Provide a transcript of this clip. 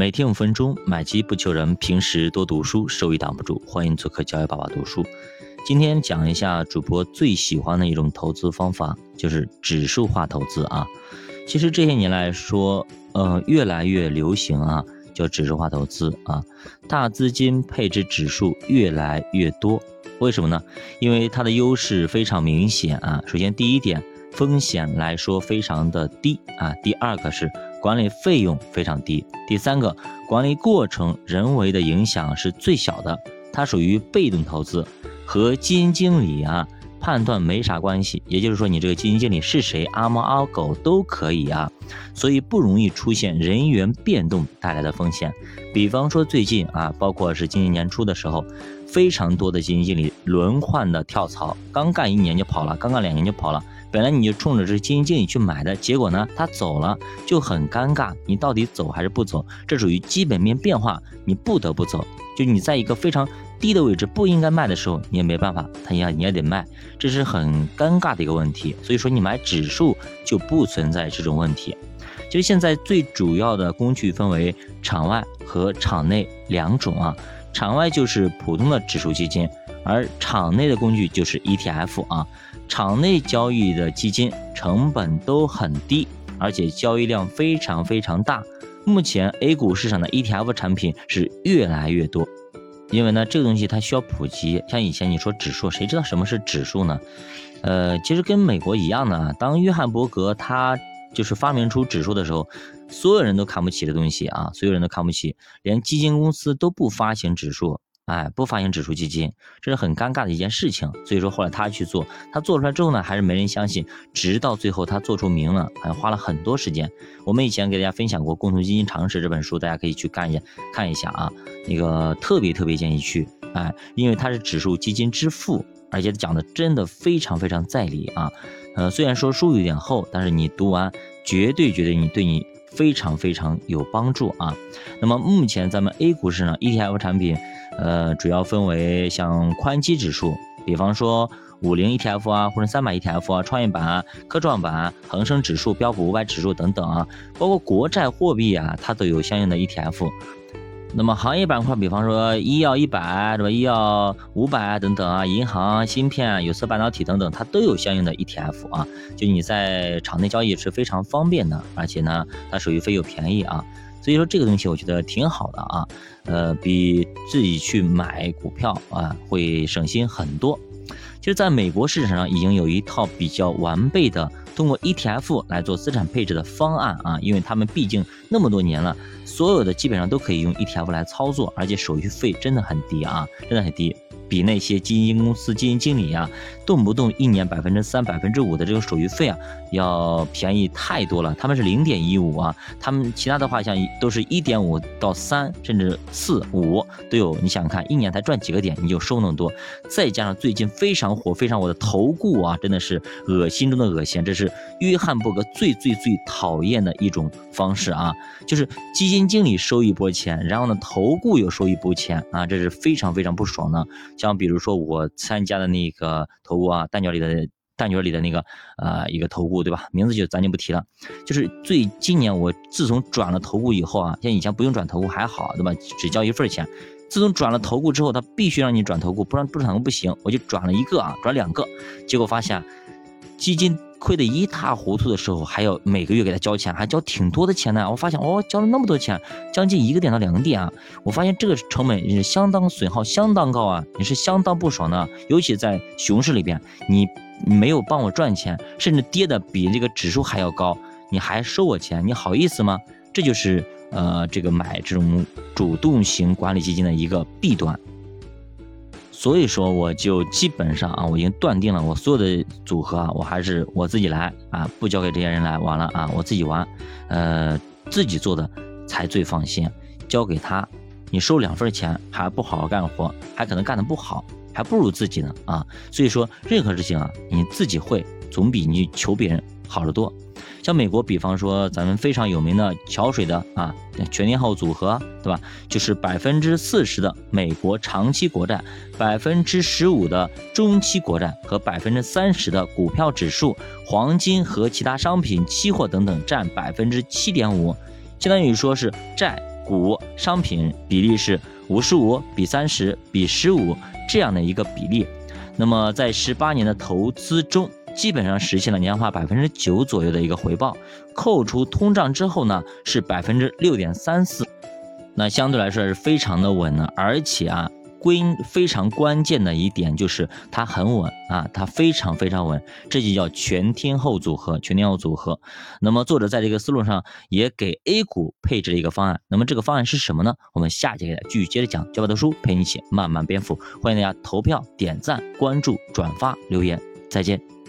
每天五分钟，买基不求人，平时多读书，收益挡不住。欢迎做客教育爸爸读书。今天讲一下主播最喜欢的一种投资方法，就是指数化投资啊。其实这些年来说，呃，越来越流行啊，叫指数化投资啊，大资金配置指数越来越多。为什么呢？因为它的优势非常明显啊。首先第一点，风险来说非常的低啊。第二个是。管理费用非常低。第三个，管理过程人为的影响是最小的，它属于被动投资，和基金经理啊判断没啥关系。也就是说，你这个基金经理是谁，阿猫阿狗都可以啊，所以不容易出现人员变动带来的风险。比方说最近啊，包括是今年年初的时候，非常多的基金经理轮换的跳槽，刚干一年就跑了，刚干两年就跑了。本来你就冲着这基金经理去买的，结果呢，他走了就很尴尬。你到底走还是不走？这属于基本面变化，你不得不走。就你在一个非常低的位置不应该卖的时候，你也没办法，他也你也得卖，这是很尴尬的一个问题。所以说你买指数就不存在这种问题。其实现在最主要的工具分为场外和场内两种啊，场外就是普通的指数基金，而场内的工具就是 ETF 啊。场内交易的基金成本都很低，而且交易量非常非常大。目前 A 股市场的 ETF 产品是越来越多，因为呢这个东西它需要普及。像以前你说指数，谁知道什么是指数呢？呃，其实跟美国一样的，当约翰伯格他就是发明出指数的时候，所有人都看不起的东西啊，所有人都看不起，连基金公司都不发行指数。哎，不发行指数基金，这是很尴尬的一件事情。所以说后来他去做，他做出来之后呢，还是没人相信，直到最后他做出名了，还花了很多时间。我们以前给大家分享过《共同基金常识》这本书，大家可以去看一下，看一下啊，那个特别特别建议去，哎，因为它是指数基金之父，而且讲的真的非常非常在理啊。呃，虽然说书有点厚，但是你读完绝对绝对你对你非常非常有帮助啊。那么目前咱们 A 股市场 ETF 产品。呃，主要分为像宽基指数，比方说五零 ETF 啊，沪深三百 ETF 啊，创业板、科创板、恒生指数、标普五百指数等等啊，包括国债、货币啊，它都有相应的 ETF。那么行业板块，比方说医药一百，对吧？医药五百等等啊，银行、芯片、有色半导体等等，它都有相应的 ETF 啊。就你在场内交易是非常方便的，而且呢，它手续费又便宜啊。所以说这个东西我觉得挺好的啊，呃，比自己去买股票啊会省心很多。其实，在美国市场上已经有一套比较完备的通过 ETF 来做资产配置的方案啊，因为他们毕竟那么多年了，所有的基本上都可以用 ETF 来操作，而且手续费真的很低啊，真的很低。比那些基金公司基金经理啊，动不动一年百分之三、百分之五的这个手续费啊，要便宜太多了。他们是零点一五啊，他们其他的话像都是一点五到三，甚至四五都有。你想看，一年才赚几个点，你就收那么多，再加上最近非常火、非常火的投顾啊，真的是恶心中的恶心。这是约翰伯格最最最讨厌的一种方式啊，就是基金经理收一波钱，然后呢，投顾又收一波钱啊，这是非常非常不爽的。像比如说我参加的那个投顾啊，蛋卷里的蛋卷里的那个呃一个投顾，对吧？名字就咱就不提了。就是最今年我自从转了投顾以后啊，像以前不用转投顾还好，对吧？只交一份钱。自从转了投顾之后，他必须让你转投顾，不然不转投顾不行。我就转了一个啊，转两个，结果发现基金。亏得一塌糊涂的时候，还要每个月给他交钱，还交挺多的钱呢。我发现哦，交了那么多钱，将近一个点到两个点啊。我发现这个成本也是相当损耗，相当高啊，也是相当不爽的。尤其在熊市里边，你没有帮我赚钱，甚至跌的比这个指数还要高，你还收我钱，你好意思吗？这就是呃，这个买这种主动型管理基金的一个弊端。所以说，我就基本上啊，我已经断定了，我所有的组合啊，我还是我自己来啊，不交给这些人来玩了啊，我自己玩，呃，自己做的才最放心。交给他，你收两份钱还不好好干活，还可能干得不好，还不如自己呢啊。所以说，任何事情啊，你自己会总比你求别人好得多。像美国，比方说咱们非常有名的桥水的啊全天候组合，对吧？就是百分之四十的美国长期国债，百分之十五的中期国债和百分之三十的股票指数、黄金和其他商品、期货等等占百分之七点五，相当于说是债。股商品比例是五十五比三十比十五这样的一个比例。那么在十八年的投资中，基本上实现了年化百分之九左右的一个回报，扣除通胀之后呢，是百分之六点三四，那相对来说是非常的稳的，而且啊。归非常关键的一点就是它很稳啊，它非常非常稳，这就叫全天候组合。全天候组合。那么作者在这个思路上也给 A 股配置了一个方案。那么这个方案是什么呢？我们下节给大家继续接着讲。教爸读书陪你一起慢慢变富，欢迎大家投票、点赞、关注、转发、留言。再见。